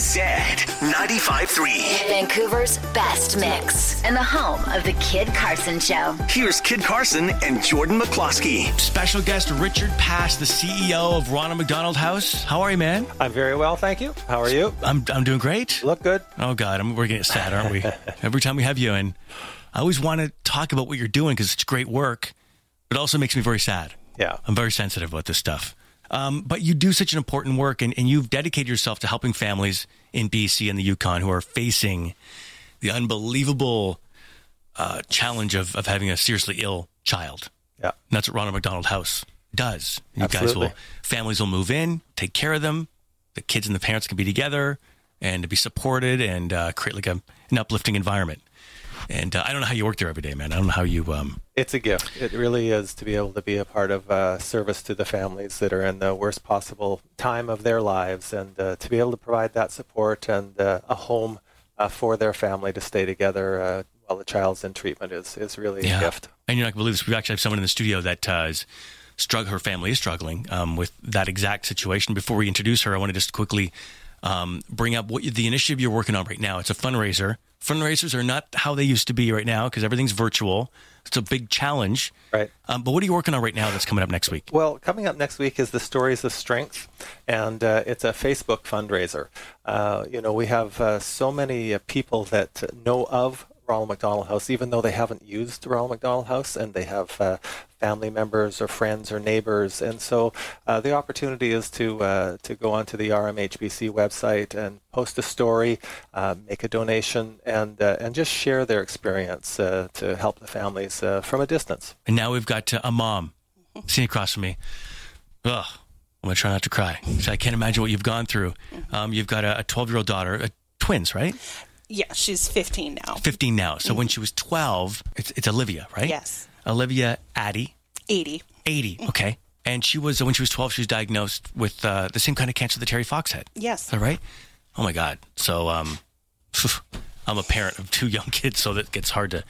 Zed 95.3. Vancouver's best mix and the home of the Kid Carson Show. Here's Kid Carson and Jordan McCloskey. Special guest Richard Pass, the CEO of Ronald McDonald House. How are you, man? I'm very well, thank you. How are you? I'm I'm doing great. Look good. Oh God, I'm, we're getting sad, aren't we? Every time we have you in, I always want to talk about what you're doing because it's great work, but it also makes me very sad. Yeah. I'm very sensitive about this stuff. Um, but you do such an important work, and, and you've dedicated yourself to helping families in BC and the Yukon who are facing the unbelievable uh, challenge of, of having a seriously ill child. Yeah. And that's what Ronald McDonald House does. You guys Absolutely. will, families will move in, take care of them. The kids and the parents can be together and to be supported and uh, create like a, an uplifting environment. And uh, I don't know how you work there every day, man. I don't know how you. Um, It's a gift. It really is to be able to be a part of uh, service to the families that are in the worst possible time of their lives and uh, to be able to provide that support and uh, a home uh, for their family to stay together uh, while the child's in treatment is, is really a gift. And you're not going to believe this. We actually have someone in the studio that uh, is her family is struggling um, with that exact situation. Before we introduce her, I want to just quickly um, bring up what you, the initiative you're working on right now. It's a fundraiser. Fundraisers are not how they used to be right now because everything's virtual. It's a big challenge. Right. Um, but what are you working on right now that's coming up next week? Well, coming up next week is the Stories of Strength, and uh, it's a Facebook fundraiser. Uh, you know, we have uh, so many uh, people that know of Ronald McDonald House, even though they haven't used Ronald McDonald House, and they have uh, family members or friends or neighbors, and so uh, the opportunity is to uh, to go onto the RMHBC website and post a story, uh, make a donation, and uh, and just share their experience uh, to help the families uh, from a distance. And now we've got a mom sitting across from me. Ugh, I'm going to try not to cry. So I can't imagine what you've gone through. Um, you've got a 12 year old daughter, uh, twins, right? Yeah, she's 15 now. 15 now. So when she was 12, it's, it's Olivia, right? Yes. Olivia Addy, 80. 80. Okay. And she was, when she was 12, she was diagnosed with uh, the same kind of cancer that Terry Fox had. Yes. That right? Oh my God. So um, I'm a parent of two young kids, so that gets hard to,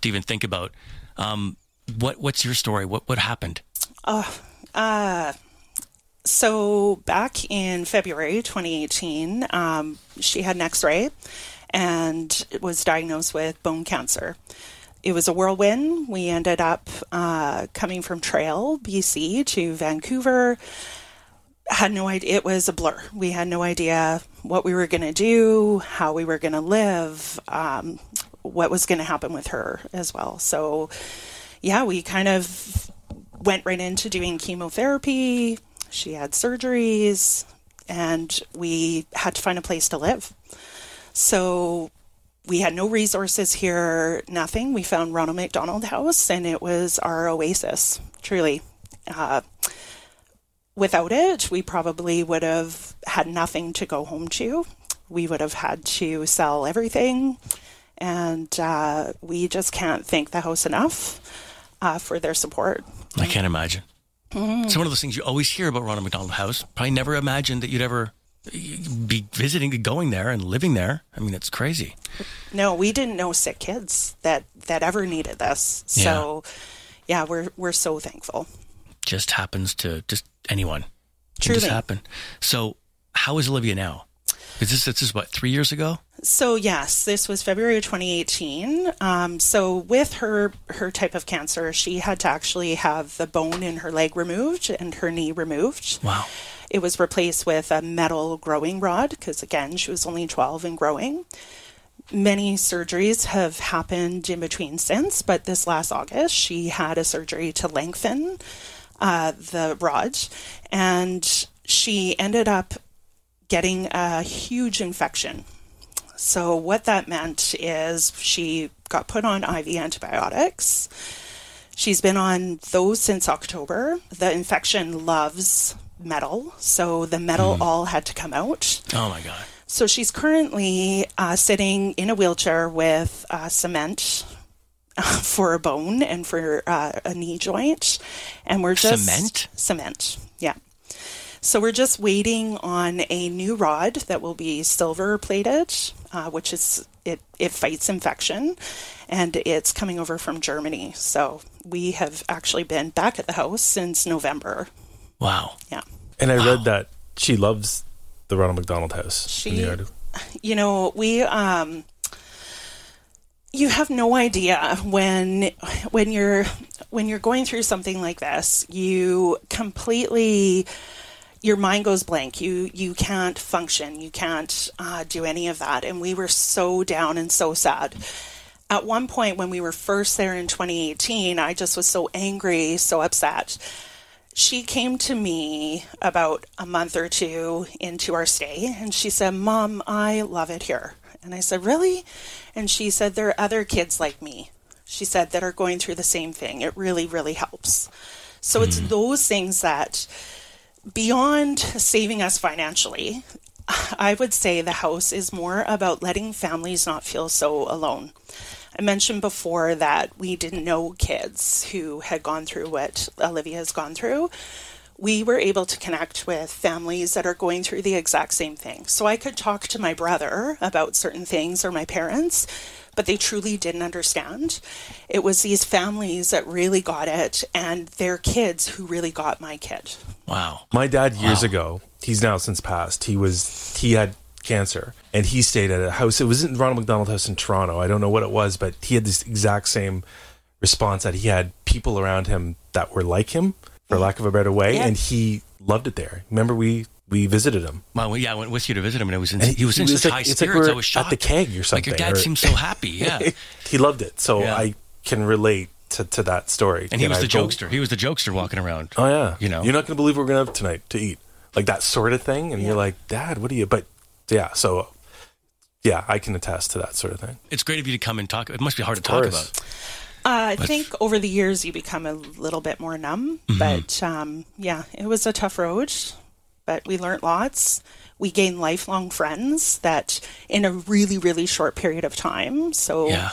to even think about. Um, what What's your story? What What happened? So back in February 2018, um, she had an X-ray and was diagnosed with bone cancer. It was a whirlwind. We ended up uh, coming from Trail, BC, to Vancouver. Had no idea. It was a blur. We had no idea what we were going to do, how we were going to live, um, what was going to happen with her as well. So, yeah, we kind of went right into doing chemotherapy. She had surgeries, and we had to find a place to live. So we had no resources here, nothing. We found Ronald McDonald House, and it was our oasis, truly. Uh, without it, we probably would have had nothing to go home to. We would have had to sell everything, and uh, we just can't thank the house enough uh, for their support. I can't imagine. It's one of those things you always hear about Ronald McDonald House. Probably never imagined that you'd ever be visiting, going there, and living there. I mean, it's crazy. No, we didn't know sick kids that that ever needed this. So, yeah, we're we're so thankful. Just happens to just anyone. Truly. just happen. So, how is Olivia now? Is this this is what three years ago? So yes, this was February of 2018. Um, so with her her type of cancer, she had to actually have the bone in her leg removed and her knee removed. Wow. It was replaced with a metal growing rod because again, she was only 12 and growing. Many surgeries have happened in between since, but this last August, she had a surgery to lengthen uh, the rod, and she ended up getting a huge infection. So, what that meant is she got put on IV antibiotics. She's been on those since October. The infection loves metal, so the metal all had to come out. Oh my god. So, she's currently uh, sitting in a wheelchair with uh, cement for a bone and for uh, a knee joint. And we're just. Cement? Cement, yeah. So we're just waiting on a new rod that will be silver plated, uh, which is it. It fights infection, and it's coming over from Germany. So we have actually been back at the house since November. Wow. Yeah. And I read that she loves the Ronald McDonald House? She- in the yard? you know we um you have no idea when when you're when you're going through something like this you completely your mind goes blank you you can't function you can't uh, do any of that and we were so down and so sad at one point when we were first there in 2018 i just was so angry so upset she came to me about a month or two into our stay and she said, Mom, I love it here. And I said, Really? And she said, There are other kids like me. She said, that are going through the same thing. It really, really helps. So it's those things that, beyond saving us financially, I would say the house is more about letting families not feel so alone. I mentioned before that we didn't know kids who had gone through what Olivia has gone through. We were able to connect with families that are going through the exact same thing. So I could talk to my brother about certain things or my parents, but they truly didn't understand. It was these families that really got it and their kids who really got my kid. Wow. My dad years ago, he's now since passed. He was he had cancer and he stayed at a house. It was in Ronald McDonald House in Toronto. I don't know what it was, but he had this exact same response that he had people around him that were like him, for lack of a better way, Yeah. and he loved it there. Remember we we visited him. Well, yeah, I went with you to visit him, and it was in, And he was in he was such like- high it's like spirits. we're I was shocked. at the keg or Like your dad or- seemed so happy. Yeah, he loved it. So Yeah. I can relate to, to that story. and he was I the go- jokester. He was the jokester walking around. Oh yeah, You know? you're not going to believe what we're going to have tonight to eat, like that sort of thing. And you're like, Dad, what are you? But yeah, so yeah, I can attest to that sort of thing. It's great of you to come and talk. It must be hard to Of talk about. Uh, I think over the years you become a little bit more numb, but um, yeah, it was a tough road, but we learned lots. We gained lifelong friends that in a really, really short period of time. So, Yeah.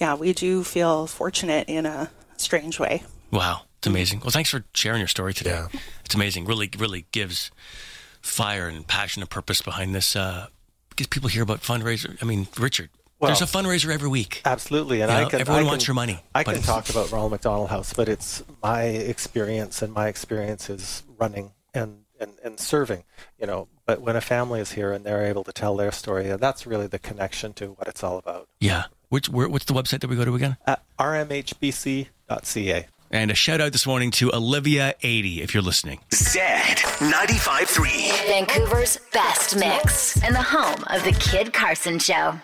yeah, we do feel fortunate in a strange way. Wow, it's amazing. Well, thanks for sharing your story today. Yeah. It's amazing. Really, really gives fire and passion and purpose behind this. Uh, because people hear about fundraiser. I mean, Richard, there's a fundraiser every week. Absolutely, and You I can. everyone I wants your money, I but- can talk about Ronald McDonald House, but it's my experience, and my experience is running and, and, and serving. You know, but when a family is here and they're able to tell their story, that's really the connection to what it's all about. Yeah. Which where, what's the website that we go to again? At rmhbc.ca. And a shout out this morning to Olivia eighty if you're listening. Zed 95.3. Vancouver's best mix and the home of the Kid Carson Show.